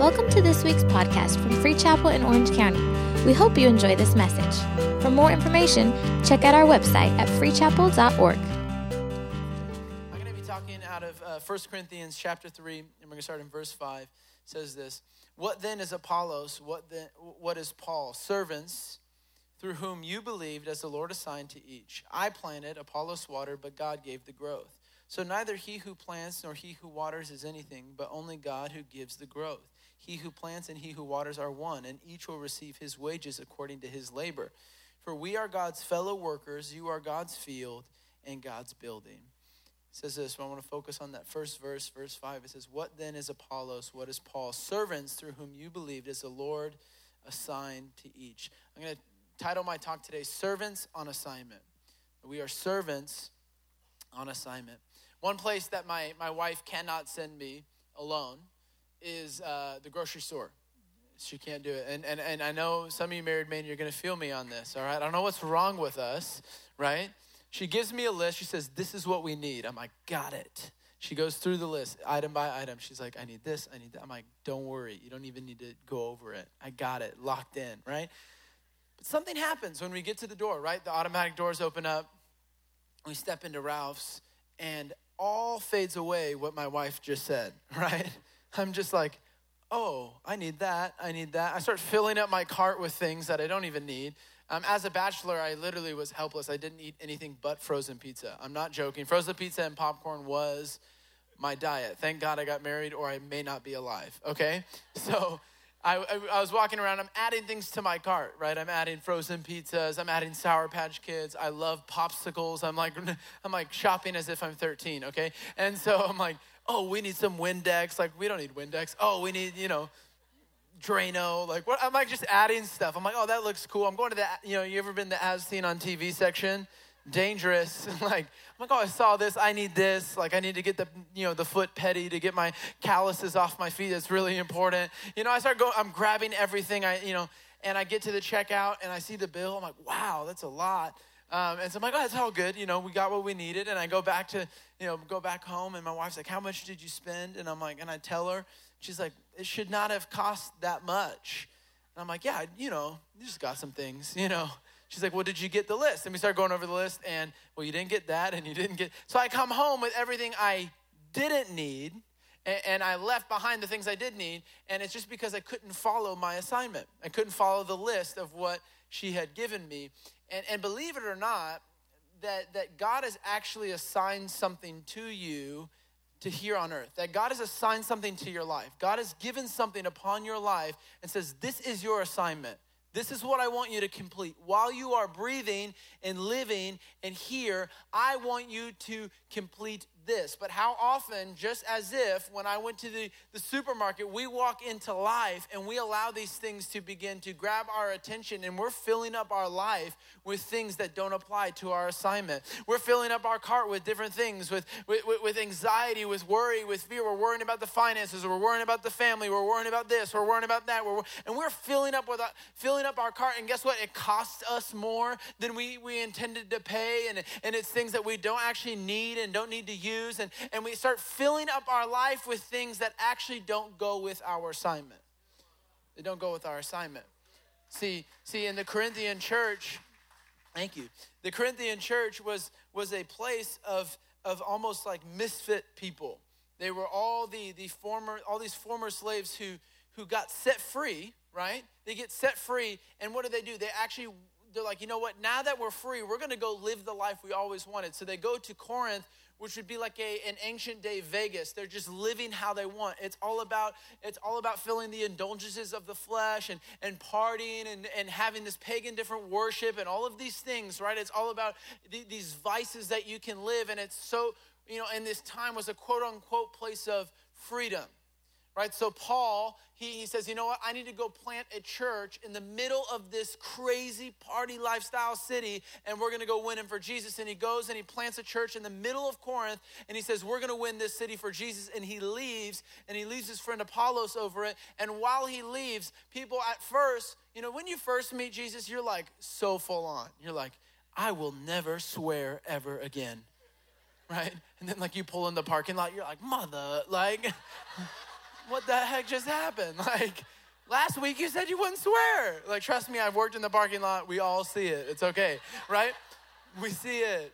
Welcome to this week's podcast from Free Chapel in Orange County. We hope you enjoy this message. For more information, check out our website at freechapel.org. I'm going to be talking out of uh, 1 Corinthians chapter 3, and we're going to start in verse 5. It says this What then is Apollos? What, then, what is Paul? Servants through whom you believed as the Lord assigned to each. I planted, Apollos watered, but God gave the growth. So neither he who plants nor he who waters is anything, but only God who gives the growth. He who plants and he who waters are one, and each will receive his wages according to his labor. For we are God's fellow workers, you are God's field and God's building. It says this, I want to focus on that first verse, verse 5. It says, What then is Apollos? What is Paul? Servants through whom you believed as the Lord assigned to each. I'm going to title my talk today, Servants on Assignment. We are servants on assignment. One place that my, my wife cannot send me alone is uh, the grocery store. She can't do it. And, and, and I know some of you married men, you're going to feel me on this, all right? I don't know what's wrong with us, right? She gives me a list. She says, This is what we need. I'm like, Got it. She goes through the list, item by item. She's like, I need this, I need that. I'm like, Don't worry. You don't even need to go over it. I got it locked in, right? But something happens when we get to the door, right? The automatic doors open up. We step into Ralph's, and all fades away what my wife just said, right? I'm just like, oh, I need that. I need that. I start filling up my cart with things that I don't even need. Um, as a bachelor, I literally was helpless. I didn't eat anything but frozen pizza. I'm not joking. Frozen pizza and popcorn was my diet. Thank God I got married, or I may not be alive, okay? So I, I, I, was walking around, I'm adding things to my cart, right? I'm adding frozen pizzas, I'm adding Sour Patch Kids, I love popsicles. I'm like, I'm like shopping as if I'm 13, okay? And so I'm like, oh, we need some Windex. Like, we don't need Windex. Oh, we need, you know, Drano. Like, what? I'm like just adding stuff. I'm like, oh, that looks cool. I'm going to the, you know, you ever been the as seen on TV section? Dangerous. like, I'm like, oh, I saw this. I need this. Like, I need to get the, you know, the foot petty to get my calluses off my feet. It's really important. You know, I start going, I'm grabbing everything. I, you know, and I get to the checkout and I see the bill. I'm like, wow, that's a lot. Um, and so I'm like, oh, that's all good. You know, we got what we needed. And I go back to, you know, go back home. And my wife's like, how much did you spend? And I'm like, and I tell her, she's like, it should not have cost that much. And I'm like, yeah, you know, you just got some things, you know. She's like, well, did you get the list? And we start going over the list. And, well, you didn't get that. And you didn't get. So I come home with everything I didn't need. And I left behind the things I did need. And it's just because I couldn't follow my assignment. I couldn't follow the list of what she had given me. And, and believe it or not, that, that God has actually assigned something to you to here on earth. That God has assigned something to your life. God has given something upon your life and says, This is your assignment. This is what I want you to complete. While you are breathing and living and here, I want you to complete this. But how often, just as if when I went to the, the supermarket, we walk into life and we allow these things to begin to grab our attention and we're filling up our life with things that don't apply to our assignment. We're filling up our cart with different things, with, with, with anxiety, with worry, with fear. We're worrying about the finances, we're worrying about the family, we're worrying about this, we're worrying about that. We're, and we're filling up with our, filling up our cart. And guess what? It costs us more than we, we intended to pay. And, and it's things that we don't actually need and don't need to use and, and we start filling up our life with things that actually don't go with our assignment. They don't go with our assignment. See, see, in the Corinthian church, thank you. The Corinthian church was was a place of of almost like misfit people. They were all the the former all these former slaves who who got set free, right? They get set free, and what do they do? They actually they're like, you know what? Now that we're free, we're going to go live the life we always wanted. So they go to Corinth, which would be like a, an ancient day Vegas. They're just living how they want. It's all about it's all about filling the indulgences of the flesh and, and partying and, and having this pagan different worship and all of these things, right? It's all about th- these vices that you can live. And it's so, you know, in this time was a quote unquote place of freedom right? So Paul, he, he says, you know what? I need to go plant a church in the middle of this crazy party lifestyle city, and we're going to go win him for Jesus. And he goes and he plants a church in the middle of Corinth, and he says, we're going to win this city for Jesus. And he leaves, and he leaves his friend Apollos over it. And while he leaves, people at first, you know, when you first meet Jesus, you're like so full on. You're like, I will never swear ever again. Right? And then like you pull in the parking lot, you're like, mother, like what the heck just happened? Like, last week you said you wouldn't swear. Like, trust me, I've worked in the parking lot. We all see it. It's okay, right? We see it.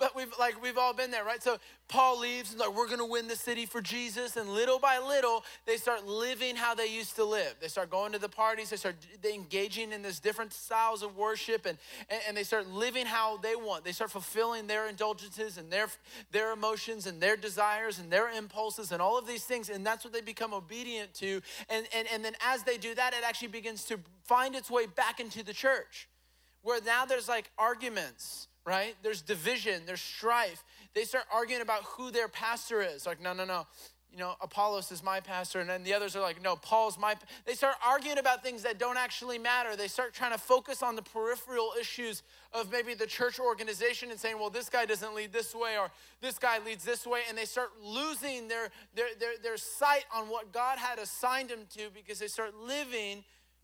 But we've like we've all been there, right? So Paul leaves and like we're gonna win the city for Jesus, and little by little they start living how they used to live. They start going to the parties, they start engaging in this different styles of worship, and, and and they start living how they want. They start fulfilling their indulgences and their their emotions and their desires and their impulses and all of these things, and that's what they become obedient to. And and and then as they do that, it actually begins to find its way back into the church, where now there's like arguments right? There's division, there's strife. They start arguing about who their pastor is. Like, no, no, no. You know, Apollos is my pastor, and then the others are like, no, Paul's my. They start arguing about things that don't actually matter. They start trying to focus on the peripheral issues of maybe the church organization and saying, well, this guy doesn't lead this way, or this guy leads this way, and they start losing their their their, their sight on what God had assigned them to because they start living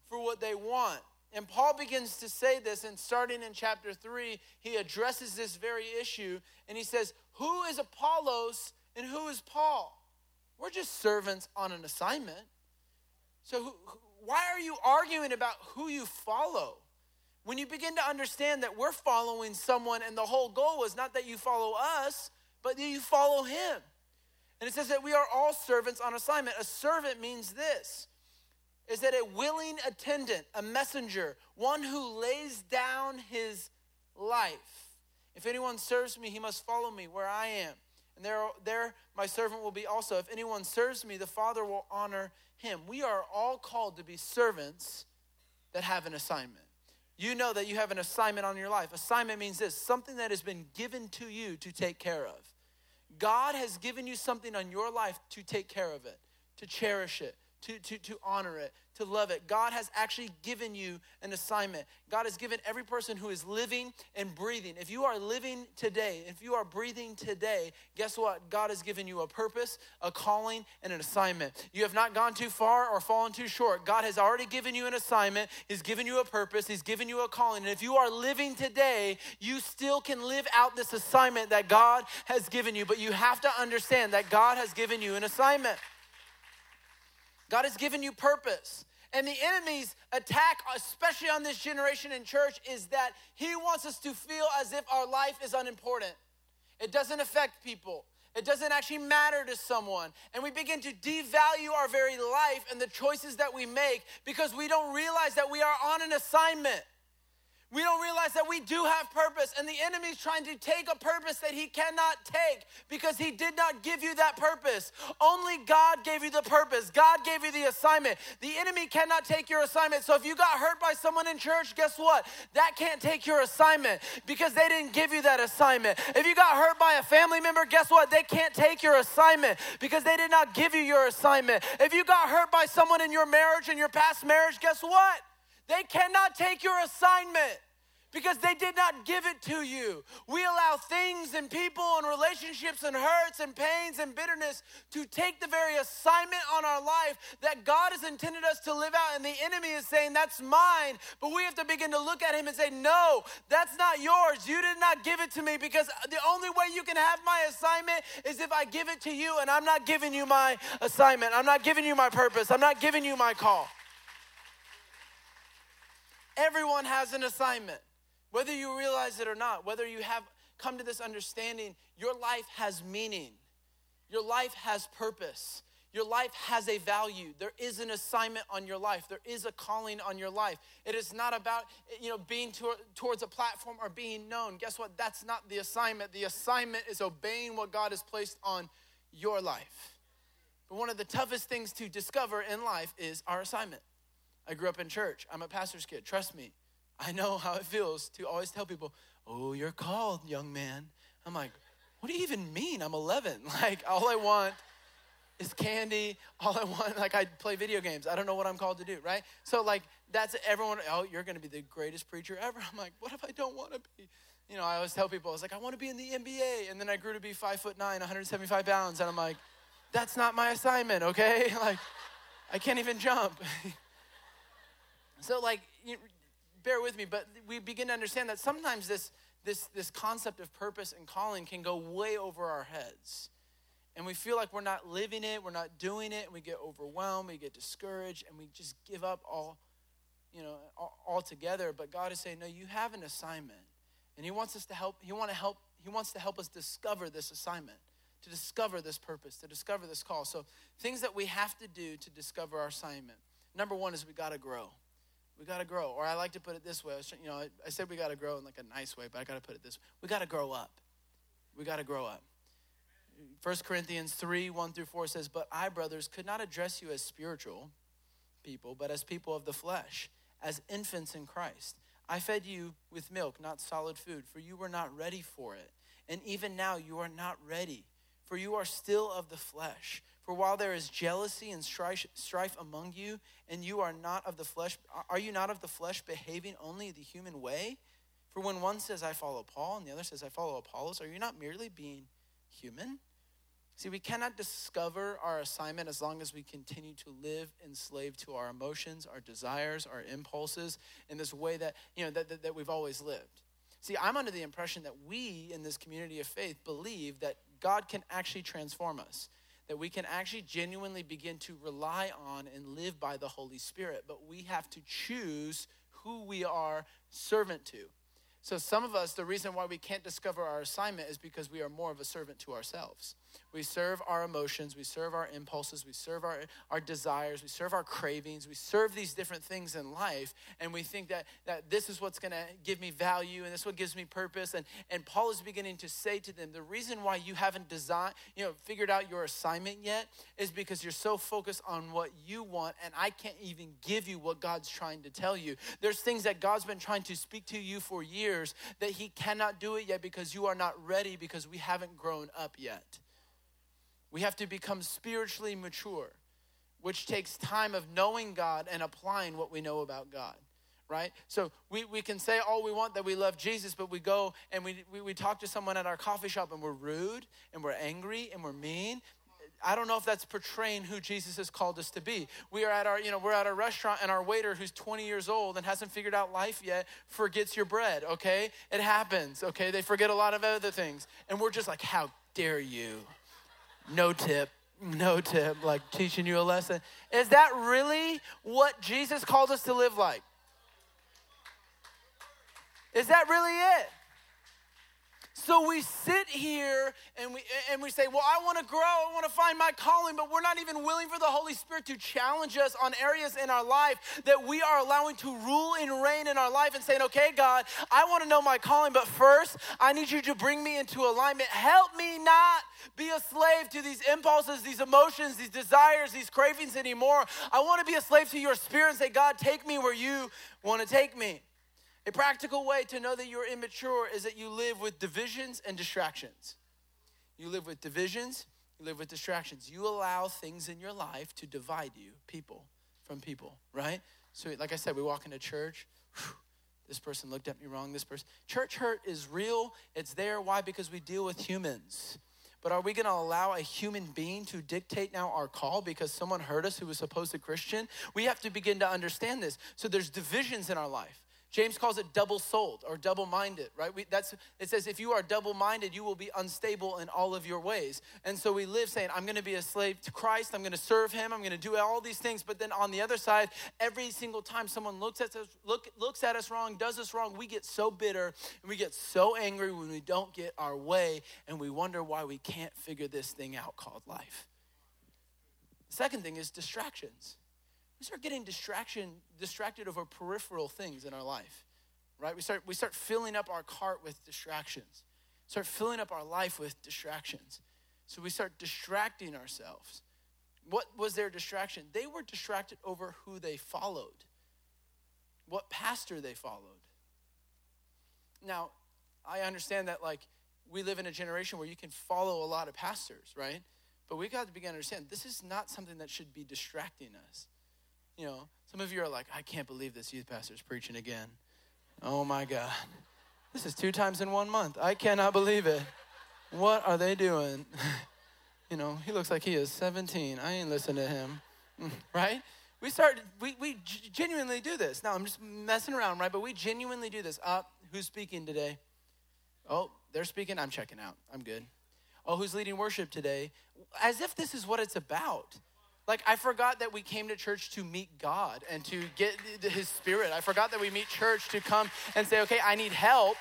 for what they want. And Paul begins to say this, and starting in chapter 3, he addresses this very issue, and he says, Who is Apollos and who is Paul? We're just servants on an assignment. So, who, why are you arguing about who you follow? When you begin to understand that we're following someone, and the whole goal is not that you follow us, but that you follow him. And it says that we are all servants on assignment. A servant means this is that a willing attendant, a messenger, one who lays down his life. If anyone serves me, he must follow me where I am. And there, there my servant will be also. If anyone serves me, the Father will honor him. We are all called to be servants that have an assignment. You know that you have an assignment on your life. Assignment means this something that has been given to you to take care of. God has given you something on your life to take care of it, to cherish it, to, to, to honor it, to love it. God has actually given you an assignment. God has given every person who is living and breathing. If you are living today, if you are breathing today, guess what? God has given you a purpose, a calling, and an assignment. You have not gone too far or fallen too short. God has already given you an assignment, He's given you a purpose, He's given you a calling. And if you are living today, you still can live out this assignment that God has given you. But you have to understand that God has given you an assignment. God has given you purpose. And the enemy's attack, especially on this generation in church, is that he wants us to feel as if our life is unimportant. It doesn't affect people. It doesn't actually matter to someone. And we begin to devalue our very life and the choices that we make because we don't realize that we are on an assignment. We don't realize that we do have purpose, and the enemy is trying to take a purpose that he cannot take because he did not give you that purpose. Only God gave you the purpose, God gave you the assignment. The enemy cannot take your assignment. So if you got hurt by someone in church, guess what? That can't take your assignment because they didn't give you that assignment. If you got hurt by a family member, guess what? They can't take your assignment because they did not give you your assignment. If you got hurt by someone in your marriage, in your past marriage, guess what? They cannot take your assignment because they did not give it to you. We allow things and people and relationships and hurts and pains and bitterness to take the very assignment on our life that God has intended us to live out. And the enemy is saying, That's mine. But we have to begin to look at him and say, No, that's not yours. You did not give it to me because the only way you can have my assignment is if I give it to you, and I'm not giving you my assignment. I'm not giving you my purpose. I'm not giving you my call. Everyone has an assignment. Whether you realize it or not, whether you have come to this understanding, your life has meaning. Your life has purpose. Your life has a value. There is an assignment on your life. There is a calling on your life. It is not about, you know, being to, towards a platform or being known. Guess what? That's not the assignment. The assignment is obeying what God has placed on your life. But one of the toughest things to discover in life is our assignment. I grew up in church. I'm a pastor's kid. Trust me. I know how it feels to always tell people, Oh, you're called, young man. I'm like, What do you even mean? I'm 11. Like, all I want is candy. All I want, like, I play video games. I don't know what I'm called to do, right? So, like, that's everyone. Oh, you're going to be the greatest preacher ever. I'm like, What if I don't want to be? You know, I always tell people, I was like, I want to be in the NBA. And then I grew to be five foot nine, 175 pounds. And I'm like, That's not my assignment, okay? Like, I can't even jump. So, like, you, bear with me, but we begin to understand that sometimes this, this, this concept of purpose and calling can go way over our heads. and we feel like we're not living it, we're not doing it, and we get overwhelmed, we get discouraged, and we just give up all, you know, all, together. But God is saying, no, you have an assignment, and He wants us to help. He want to help. He wants to help us discover this assignment, to discover this purpose, to discover this call. So things that we have to do to discover our assignment. Number one is we got to grow. We got to grow, or I like to put it this way. I you know, I said we got to grow in like a nice way, but I got to put it this way: we got to grow up. We got to grow up. 1 Corinthians 3 1 through 4 says, But I, brothers, could not address you as spiritual people, but as people of the flesh, as infants in Christ. I fed you with milk, not solid food, for you were not ready for it. And even now you are not ready, for you are still of the flesh. For while there is jealousy and strife, among you, and you are not of the flesh, are you not of the flesh behaving only the human way? For when one says, I follow Paul, and the other says, I follow Apollos, are you not merely being human? See, we cannot discover our assignment as long as we continue to live enslaved to our emotions, our desires, our impulses in this way that, you know, that, that, that we've always lived. See, I'm under the impression that we in this community of faith believe that God can actually transform us, that we can actually genuinely begin to rely on and live by the Holy Spirit, but we have to choose who we are servant to. So, some of us, the reason why we can't discover our assignment is because we are more of a servant to ourselves. We serve our emotions, we serve our impulses, we serve our, our desires, we serve our cravings, we serve these different things in life, and we think that, that this is what's gonna give me value and this is what gives me purpose. And, and Paul is beginning to say to them, the reason why you haven't designed, you know, figured out your assignment yet is because you're so focused on what you want, and I can't even give you what God's trying to tell you. There's things that God's been trying to speak to you for years that He cannot do it yet because you are not ready because we haven't grown up yet. We have to become spiritually mature, which takes time of knowing God and applying what we know about God right? So we, we can say all we want that we love Jesus, but we go and we, we, we, talk to someone at our coffee shop and we're rude and we're angry and we're mean. I don't know if that's portraying who Jesus has called us to be. We are at our, you know, we're at a restaurant and our waiter who's 20 years old and hasn't figured out life yet forgets your bread, okay? It happens, okay? They forget a lot of other things. And we're just like, how dare you? No tip, no tip, like teaching you a lesson. Is that really what Jesus called us to live like? Is that really it? So we sit here and we and we say, "Well, I want to grow, I want to find my calling," but we're not even willing for the Holy Spirit to challenge us on areas in our life that we are allowing to rule and reign in our life and saying, "Okay, God, I want to know my calling, but first, I need you to bring me into alignment. Help me not be a slave to these impulses, these emotions, these desires, these cravings anymore. I want to be a slave to your spirit and say, "God, take me where you want to take me." A practical way to know that you're immature is that you live with divisions and distractions. You live with divisions, you live with distractions. You allow things in your life to divide you, people from people, right? So, like I said, we walk into church. Whew, this person looked at me wrong. This person. Church hurt is real. It's there. Why? Because we deal with humans. But are we going to allow a human being to dictate now our call because someone hurt us who was supposed to be Christian? We have to begin to understand this. So there's divisions in our life. James calls it double souled or double minded, right? We, that's, it says, if you are double minded, you will be unstable in all of your ways. And so we live saying, I'm going to be a slave to Christ, I'm going to serve him, I'm going to do all these things. But then on the other side, every single time someone looks at us, look, looks at us wrong, does us wrong, we get so bitter and we get so angry when we don't get our way and we wonder why we can't figure this thing out called life. Second thing is distractions we start getting distraction, distracted over peripheral things in our life, right? We start, we start filling up our cart with distractions, start filling up our life with distractions. So we start distracting ourselves. What was their distraction? They were distracted over who they followed, what pastor they followed. Now, I understand that, like, we live in a generation where you can follow a lot of pastors, right? But we got to begin to understand this is not something that should be distracting us. You know, some of you are like, I can't believe this youth pastor is preaching again. Oh my God. This is two times in one month. I cannot believe it. What are they doing? you know, he looks like he is 17. I ain't listening to him. right? We start, we, we genuinely do this. Now, I'm just messing around, right? But we genuinely do this. Uh, who's speaking today? Oh, they're speaking. I'm checking out. I'm good. Oh, who's leading worship today? As if this is what it's about. Like, I forgot that we came to church to meet God and to get His Spirit. I forgot that we meet church to come and say, okay, I need help.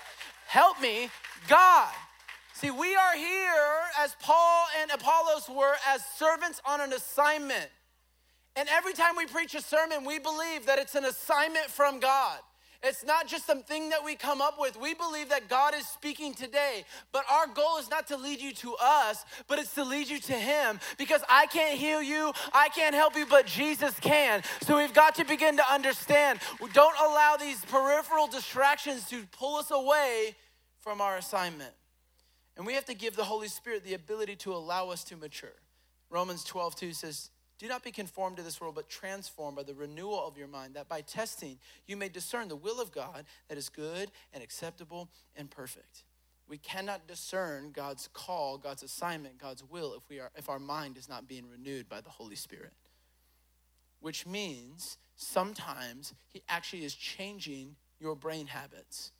Help me, God. See, we are here as Paul and Apollos were as servants on an assignment. And every time we preach a sermon, we believe that it's an assignment from God. It's not just something that we come up with. We believe that God is speaking today, but our goal is not to lead you to us, but it's to lead you to Him because I can't heal you, I can't help you, but Jesus can. So we've got to begin to understand. Don't allow these peripheral distractions to pull us away from our assignment. And we have to give the Holy Spirit the ability to allow us to mature. Romans 12, 2 says, do not be conformed to this world, but transformed by the renewal of your mind, that by testing you may discern the will of God that is good and acceptable and perfect. We cannot discern God's call, God's assignment, God's will if, we are, if our mind is not being renewed by the Holy Spirit. Which means sometimes He actually is changing your brain habits.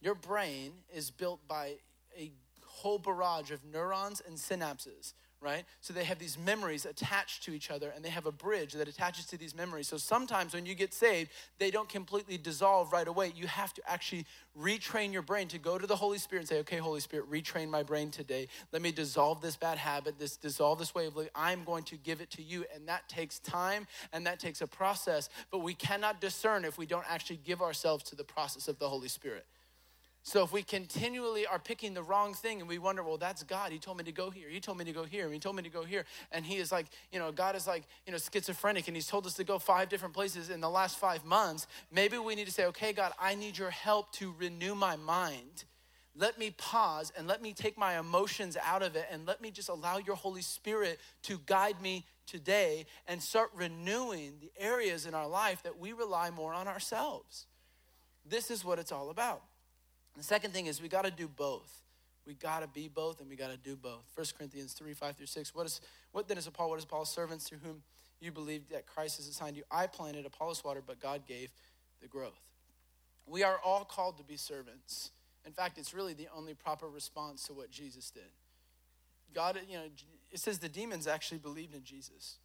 Your brain is built by a whole barrage of neurons and synapses right? So they have these memories attached to each other and they have a bridge that attaches to these memories. So sometimes when you get saved, they don't completely dissolve right away. You have to actually retrain your brain to go to the Holy Spirit and say, okay, Holy Spirit, retrain my brain today. Let me dissolve this bad habit, this dissolve this way of living. I'm going to give it to you. And that takes time and that takes a process, but we cannot discern if we don't actually give ourselves to the process of the Holy Spirit. So if we continually are picking the wrong thing and we wonder, well, that's God. He told me to go here. He told me to go here. He told me to go here. And he is like, you know, God is like, you know, schizophrenic and he's told us to go five different places in the last five months. Maybe we need to say, okay, God, I need your help to renew my mind. Let me pause and let me take my emotions out of it and let me just allow your Holy Spirit to guide me today and start renewing the areas in our life that we rely more on ourselves. This is what it's all about. The second thing is we got to do both. We got to be both and we got to do both. 1 Corinthians 3 5 through 6. What, is, what then is Paul? What is Paul's servants to whom you believe that Christ has assigned you? I planted, Apollos water, but God gave the growth. We are all called to be servants. In fact, it's really the only proper response to what Jesus did. God, you know, it says the demons actually believed in Jesus.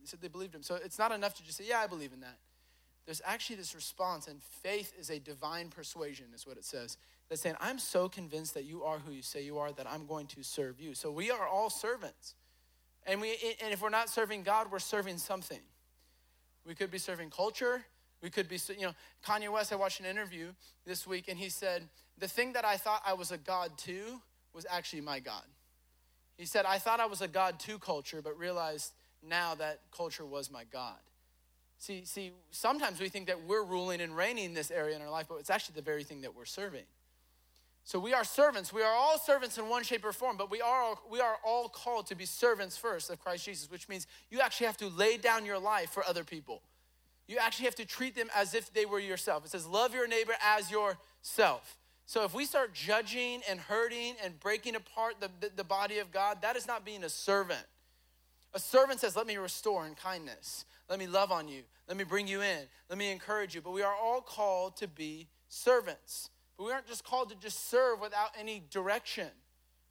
They said they believed him. So it's not enough to just say, yeah, I believe in that there's actually this response, and faith is a divine persuasion, is what it says. That's saying, I'm so convinced that you are who you say you are that I'm going to serve you. So we are all servants. And, we, and if we're not serving God, we're serving something. We could be serving culture. We could be, you know, Kanye West, I watched an interview this week, and he said, The thing that I thought I was a God to was actually my God. He said, I thought I was a God to culture, but realized now that culture was my God. See, see, sometimes we think that we're ruling and reigning in this area in our life, but it's actually the very thing that we're serving. So we are servants. We are all servants in one shape or form, but we are all, we are all called to be servants first of Christ Jesus, which means you actually have to lay down your life for other people. You actually have to treat them as if they were yourself. It says, love your neighbor as yourself. So if we start judging and hurting and breaking apart the, the, the body of God, that is not being a servant. A servant says, let me restore in kindness. Let me love on you. Let me bring you in. Let me encourage you. But we are all called to be servants. But we aren't just called to just serve without any direction.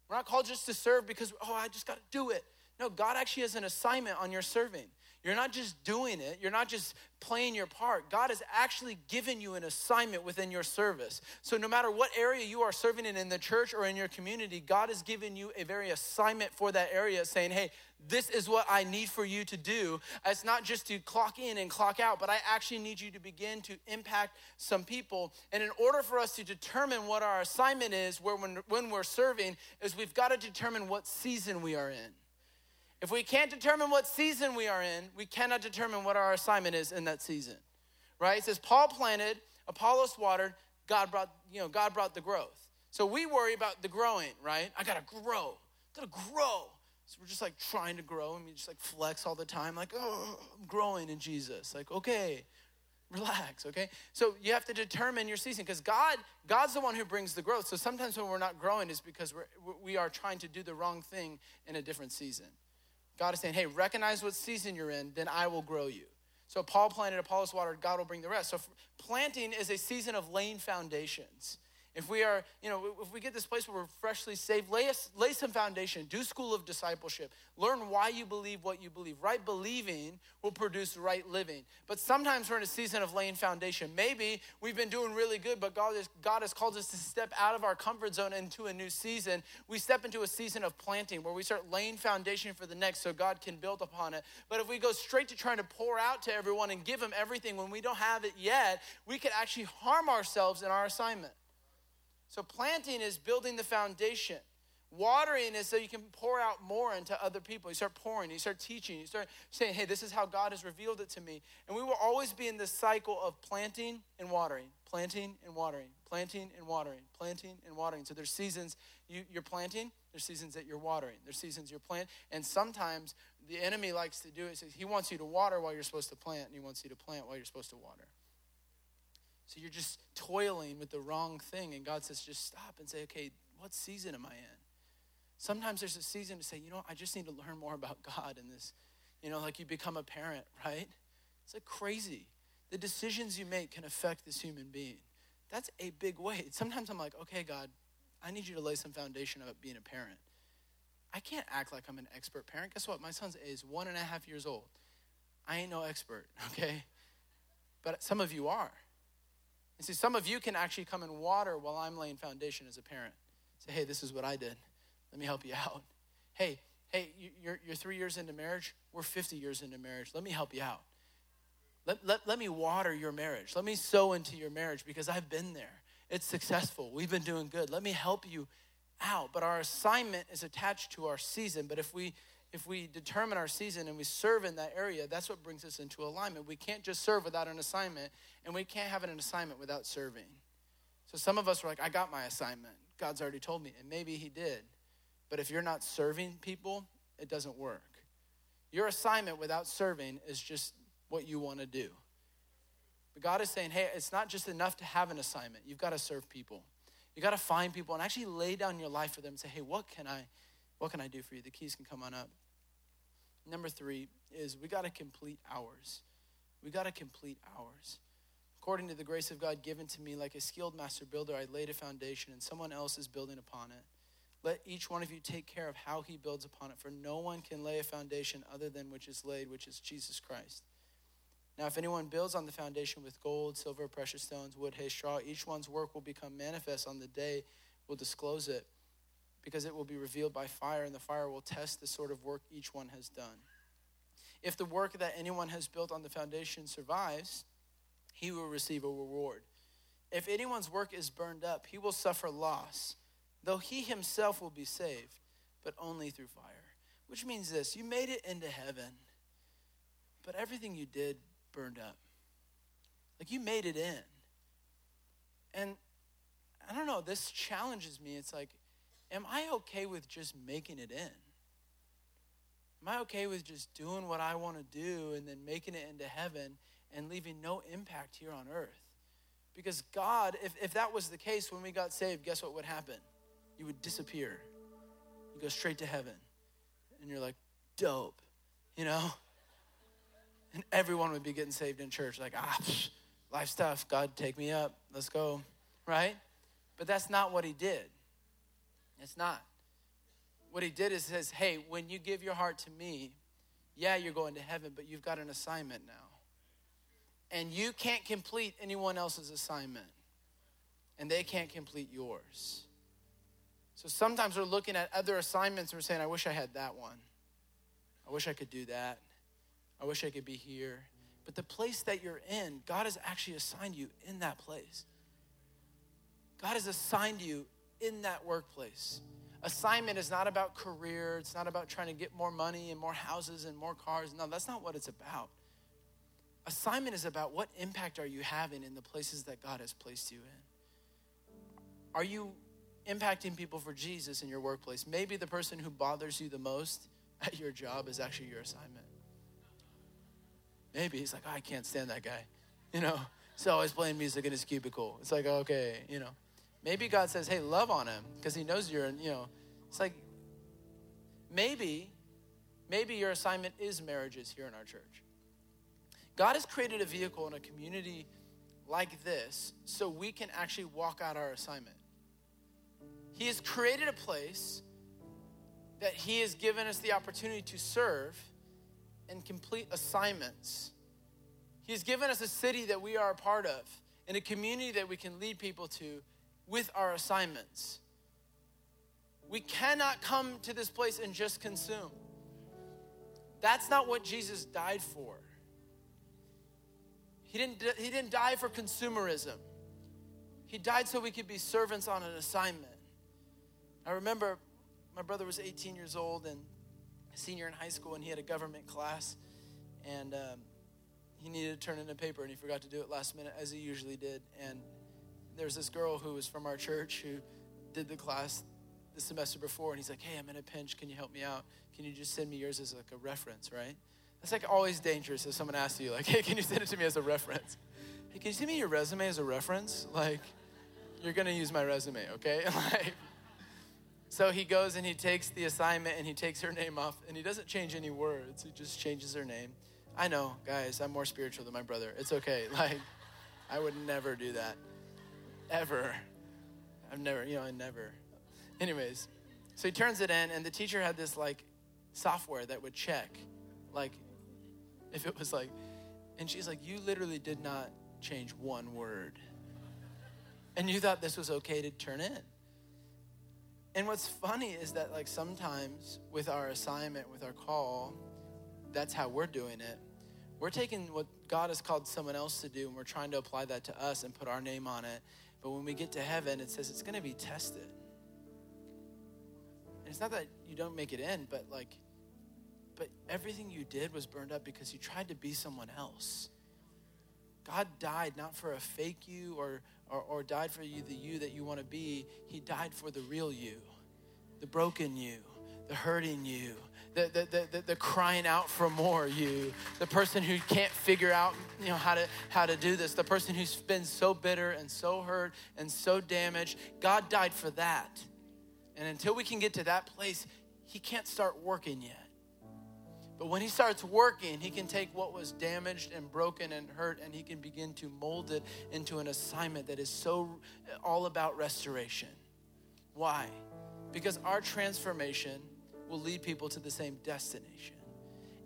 We're not called just to serve because, oh, I just got to do it. No, God actually has an assignment on your serving. You're not just doing it, you're not just playing your part. God has actually given you an assignment within your service. So, no matter what area you are serving in, in the church or in your community, God has given you a very assignment for that area, saying, hey, this is what I need for you to do. It's not just to clock in and clock out, but I actually need you to begin to impact some people. And in order for us to determine what our assignment is, where when, when we're serving, is we've got to determine what season we are in. If we can't determine what season we are in, we cannot determine what our assignment is in that season. Right? It says Paul planted, Apollos watered, God brought, you know, God brought the growth. So we worry about the growing, right? I gotta grow. Gotta grow. So we're just like trying to grow and we just like flex all the time, like, oh, I'm growing in Jesus. Like, okay, relax, okay? So you have to determine your season because God, God's the one who brings the growth. So sometimes when we're not growing is because we're, we are trying to do the wrong thing in a different season. God is saying, hey, recognize what season you're in, then I will grow you. So Paul planted, Apollos watered, God will bring the rest. So planting is a season of laying foundations. If we are, you know, if we get this place where we're freshly saved, lay, us, lay some foundation, do school of discipleship, learn why you believe what you believe. Right believing will produce right living. But sometimes we're in a season of laying foundation. Maybe we've been doing really good, but God, is, God has called us to step out of our comfort zone into a new season. We step into a season of planting where we start laying foundation for the next so God can build upon it. But if we go straight to trying to pour out to everyone and give them everything when we don't have it yet, we could actually harm ourselves in our assignment. So planting is building the foundation. Watering is so you can pour out more into other people. You start pouring, you start teaching, you start saying, hey, this is how God has revealed it to me. And we will always be in this cycle of planting and watering, planting and watering, planting and watering, planting and watering. So there's seasons you, you're planting, there's seasons that you're watering, there's seasons you're planting. And sometimes the enemy likes to do it. He wants you to water while you're supposed to plant, and he wants you to plant while you're supposed to water. So you're just toiling with the wrong thing. And God says, just stop and say, okay, what season am I in? Sometimes there's a season to say, you know, I just need to learn more about God in this. You know, like you become a parent, right? It's like crazy. The decisions you make can affect this human being. That's a big weight. Sometimes I'm like, okay, God, I need you to lay some foundation about being a parent. I can't act like I'm an expert parent. Guess what? My son is one and a half years old. I ain't no expert, okay? But some of you are. And see, some of you can actually come and water while I'm laying foundation as a parent. Say, hey, this is what I did. Let me help you out. Hey, hey, you're, you're three years into marriage. We're 50 years into marriage. Let me help you out. Let, let, let me water your marriage. Let me sow into your marriage because I've been there. It's successful. We've been doing good. Let me help you out. But our assignment is attached to our season. But if we if we determine our season and we serve in that area, that's what brings us into alignment. We can't just serve without an assignment, and we can't have an assignment without serving. So some of us are like, I got my assignment. God's already told me, and maybe He did. But if you're not serving people, it doesn't work. Your assignment without serving is just what you want to do. But God is saying, hey, it's not just enough to have an assignment. You've got to serve people. You got to find people and actually lay down your life for them and say, hey, what can I what can I do for you? The keys can come on up. Number three is we got to complete ours. We got to complete ours. According to the grace of God given to me, like a skilled master builder, I laid a foundation and someone else is building upon it. Let each one of you take care of how he builds upon it, for no one can lay a foundation other than which is laid, which is Jesus Christ. Now, if anyone builds on the foundation with gold, silver, precious stones, wood, hay, straw, each one's work will become manifest on the day will disclose it because it will be revealed by fire, and the fire will test the sort of work each one has done. If the work that anyone has built on the foundation survives, he will receive a reward. If anyone's work is burned up, he will suffer loss, though he himself will be saved, but only through fire. Which means this you made it into heaven, but everything you did burned up. Like you made it in. And I don't know, this challenges me. It's like, am I okay with just making it in? Am I okay with just doing what I want to do and then making it into heaven and leaving no impact here on earth? Because God, if, if that was the case when we got saved, guess what would happen? You would disappear. You go straight to heaven. And you're like, dope, you know? And everyone would be getting saved in church, like, ah, psh, life's tough. God, take me up. Let's go, right? But that's not what he did. It's not. What he did is says, hey, when you give your heart to me, yeah, you're going to heaven, but you've got an assignment now. And you can't complete anyone else's assignment, and they can't complete yours. So sometimes we're looking at other assignments and we're saying, I wish I had that one. I wish I could do that. I wish I could be here. But the place that you're in, God has actually assigned you in that place. God has assigned you in that workplace. Assignment is not about career, it's not about trying to get more money and more houses and more cars. No, that's not what it's about. Assignment is about what impact are you having in the places that God has placed you in. Are you impacting people for Jesus in your workplace? Maybe the person who bothers you the most at your job is actually your assignment. Maybe he's like, oh, I can't stand that guy. You know, he's always playing music in his cubicle. It's like, okay, you know. Maybe God says, hey, love on him because he knows you're, you know, it's like maybe, maybe your assignment is marriages here in our church. God has created a vehicle in a community like this so we can actually walk out our assignment. He has created a place that He has given us the opportunity to serve and complete assignments. He has given us a city that we are a part of and a community that we can lead people to with our assignments. We cannot come to this place and just consume. That's not what Jesus died for. He didn't, he didn't die for consumerism. He died so we could be servants on an assignment. I remember my brother was 18 years old and senior in high school, and he had a government class, and um, he needed to turn in a paper, and he forgot to do it last minute, as he usually did. And there was this girl who was from our church who did the class the semester before, and he's like, "Hey, I'm in a pinch. Can you help me out? Can you just send me yours as like a reference, right?" That's like always dangerous if someone asks you, like, "Hey, can you send it to me as a reference?" Hey, can you send me your resume as a reference? Like, you're gonna use my resume, okay? like, so he goes and he takes the assignment and he takes her name off, and he doesn't change any words. He just changes her name. I know, guys, I'm more spiritual than my brother. It's okay. Like, I would never do that, ever. I've never, you know, I never. Anyways, so he turns it in, and the teacher had this like software that would check, like, if it was like, and she's like, You literally did not change one word. And you thought this was okay to turn in. And what's funny is that, like, sometimes with our assignment, with our call, that's how we're doing it. We're taking what God has called someone else to do and we're trying to apply that to us and put our name on it. But when we get to heaven, it says it's going to be tested. And it's not that you don't make it in, but like, but everything you did was burned up because you tried to be someone else. God died not for a fake you or, or, or died for you, the you that you want to be. He died for the real you, the broken you, the hurting you, the, the, the, the, crying out for more you, the person who can't figure out you know, how, to, how to do this, the person who's been so bitter and so hurt and so damaged. God died for that. And until we can get to that place, He can't start working yet. But when He starts working, He can take what was damaged and broken and hurt and He can begin to mold it into an assignment that is so all about restoration. Why? Because our transformation will lead people to the same destination.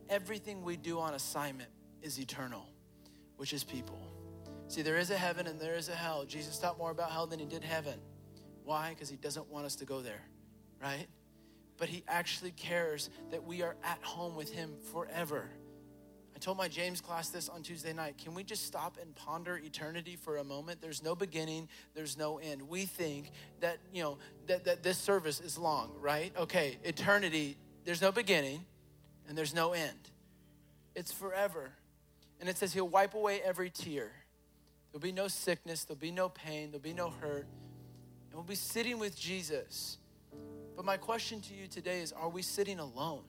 Everything we do on assignment is eternal, which is people. See, there is a heaven and there is a hell. Jesus taught more about hell than he did heaven. Why? Because he doesn't want us to go there, right? But he actually cares that we are at home with him forever told my James class this on Tuesday night. Can we just stop and ponder eternity for a moment? There's no beginning, there's no end. We think that, you know, that, that this service is long, right? Okay, eternity, there's no beginning and there's no end. It's forever. And it says he'll wipe away every tear. There'll be no sickness, there'll be no pain, there'll be no hurt. And we'll be sitting with Jesus. But my question to you today is are we sitting alone?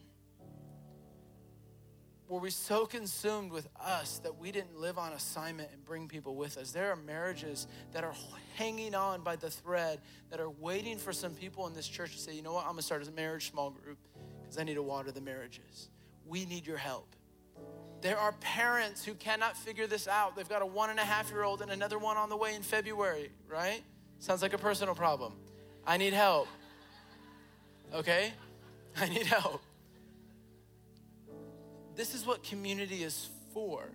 Were we so consumed with us that we didn't live on assignment and bring people with us? There are marriages that are hanging on by the thread that are waiting for some people in this church to say, you know what, I'm gonna start a marriage small group because I need to water the marriages. We need your help. There are parents who cannot figure this out. They've got a one and a half year old and another one on the way in February, right? Sounds like a personal problem. I need help. Okay? I need help. This is what community is for.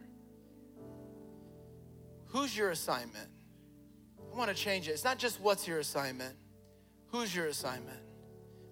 Who's your assignment? I want to change it. It's not just what's your assignment, who's your assignment?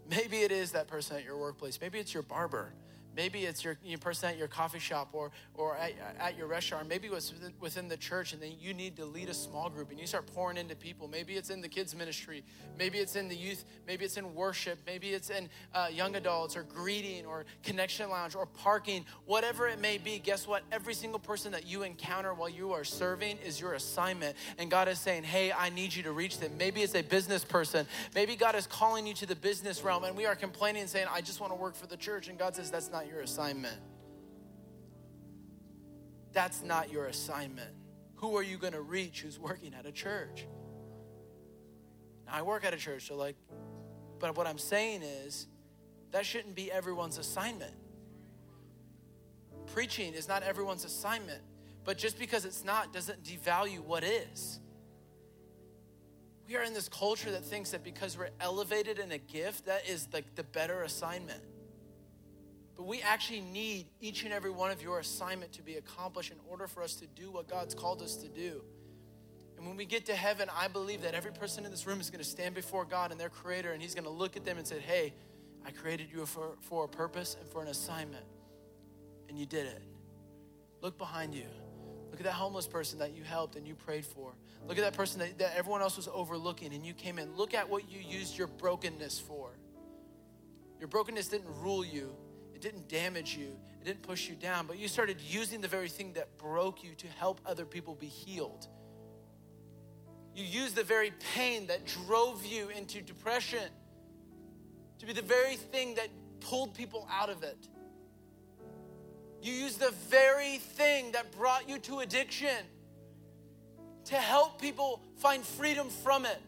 Maybe it is that person at your workplace, maybe it's your barber. Maybe it's your, your person at your coffee shop or, or at, at your restaurant. Maybe it's within the church and then you need to lead a small group and you start pouring into people. Maybe it's in the kids' ministry. Maybe it's in the youth. Maybe it's in worship. Maybe it's in uh, young adults or greeting or connection lounge or parking. Whatever it may be, guess what? Every single person that you encounter while you are serving is your assignment. And God is saying, hey, I need you to reach them. Maybe it's a business person. Maybe God is calling you to the business realm and we are complaining and saying, I just want to work for the church. And God says, that's not your assignment. That's not your assignment. Who are you going to reach who's working at a church? Now, I work at a church, so like, but what I'm saying is that shouldn't be everyone's assignment. Preaching is not everyone's assignment, but just because it's not doesn't devalue what is. We are in this culture that thinks that because we're elevated in a gift, that is like the better assignment. But we actually need each and every one of your assignment to be accomplished in order for us to do what God's called us to do. And when we get to heaven, I believe that every person in this room is going to stand before God and their creator, and He's going to look at them and say, Hey, I created you for, for a purpose and for an assignment, and you did it. Look behind you. Look at that homeless person that you helped and you prayed for. Look at that person that, that everyone else was overlooking and you came in. Look at what you used your brokenness for. Your brokenness didn't rule you, it didn't damage you, it didn't push you down, but you started using the very thing that broke you to help other people be healed. You used the very pain that drove you into depression to be the very thing that pulled people out of it. You used the very thing that brought you to addiction to help people find freedom from it.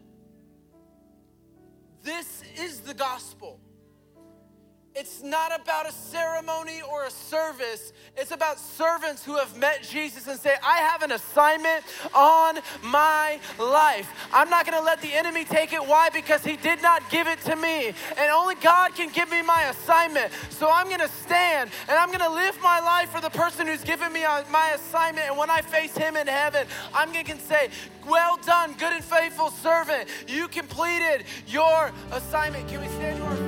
This is the gospel. It's not about a ceremony or a service. It's about servants who have met Jesus and say, I have an assignment on my life. I'm not going to let the enemy take it. Why? Because he did not give it to me. And only God can give me my assignment. So I'm going to stand and I'm going to live my life for the person who's given me uh, my assignment. And when I face him in heaven, I'm going to say, Well done, good and faithful servant. You completed your assignment. Can we stand to our?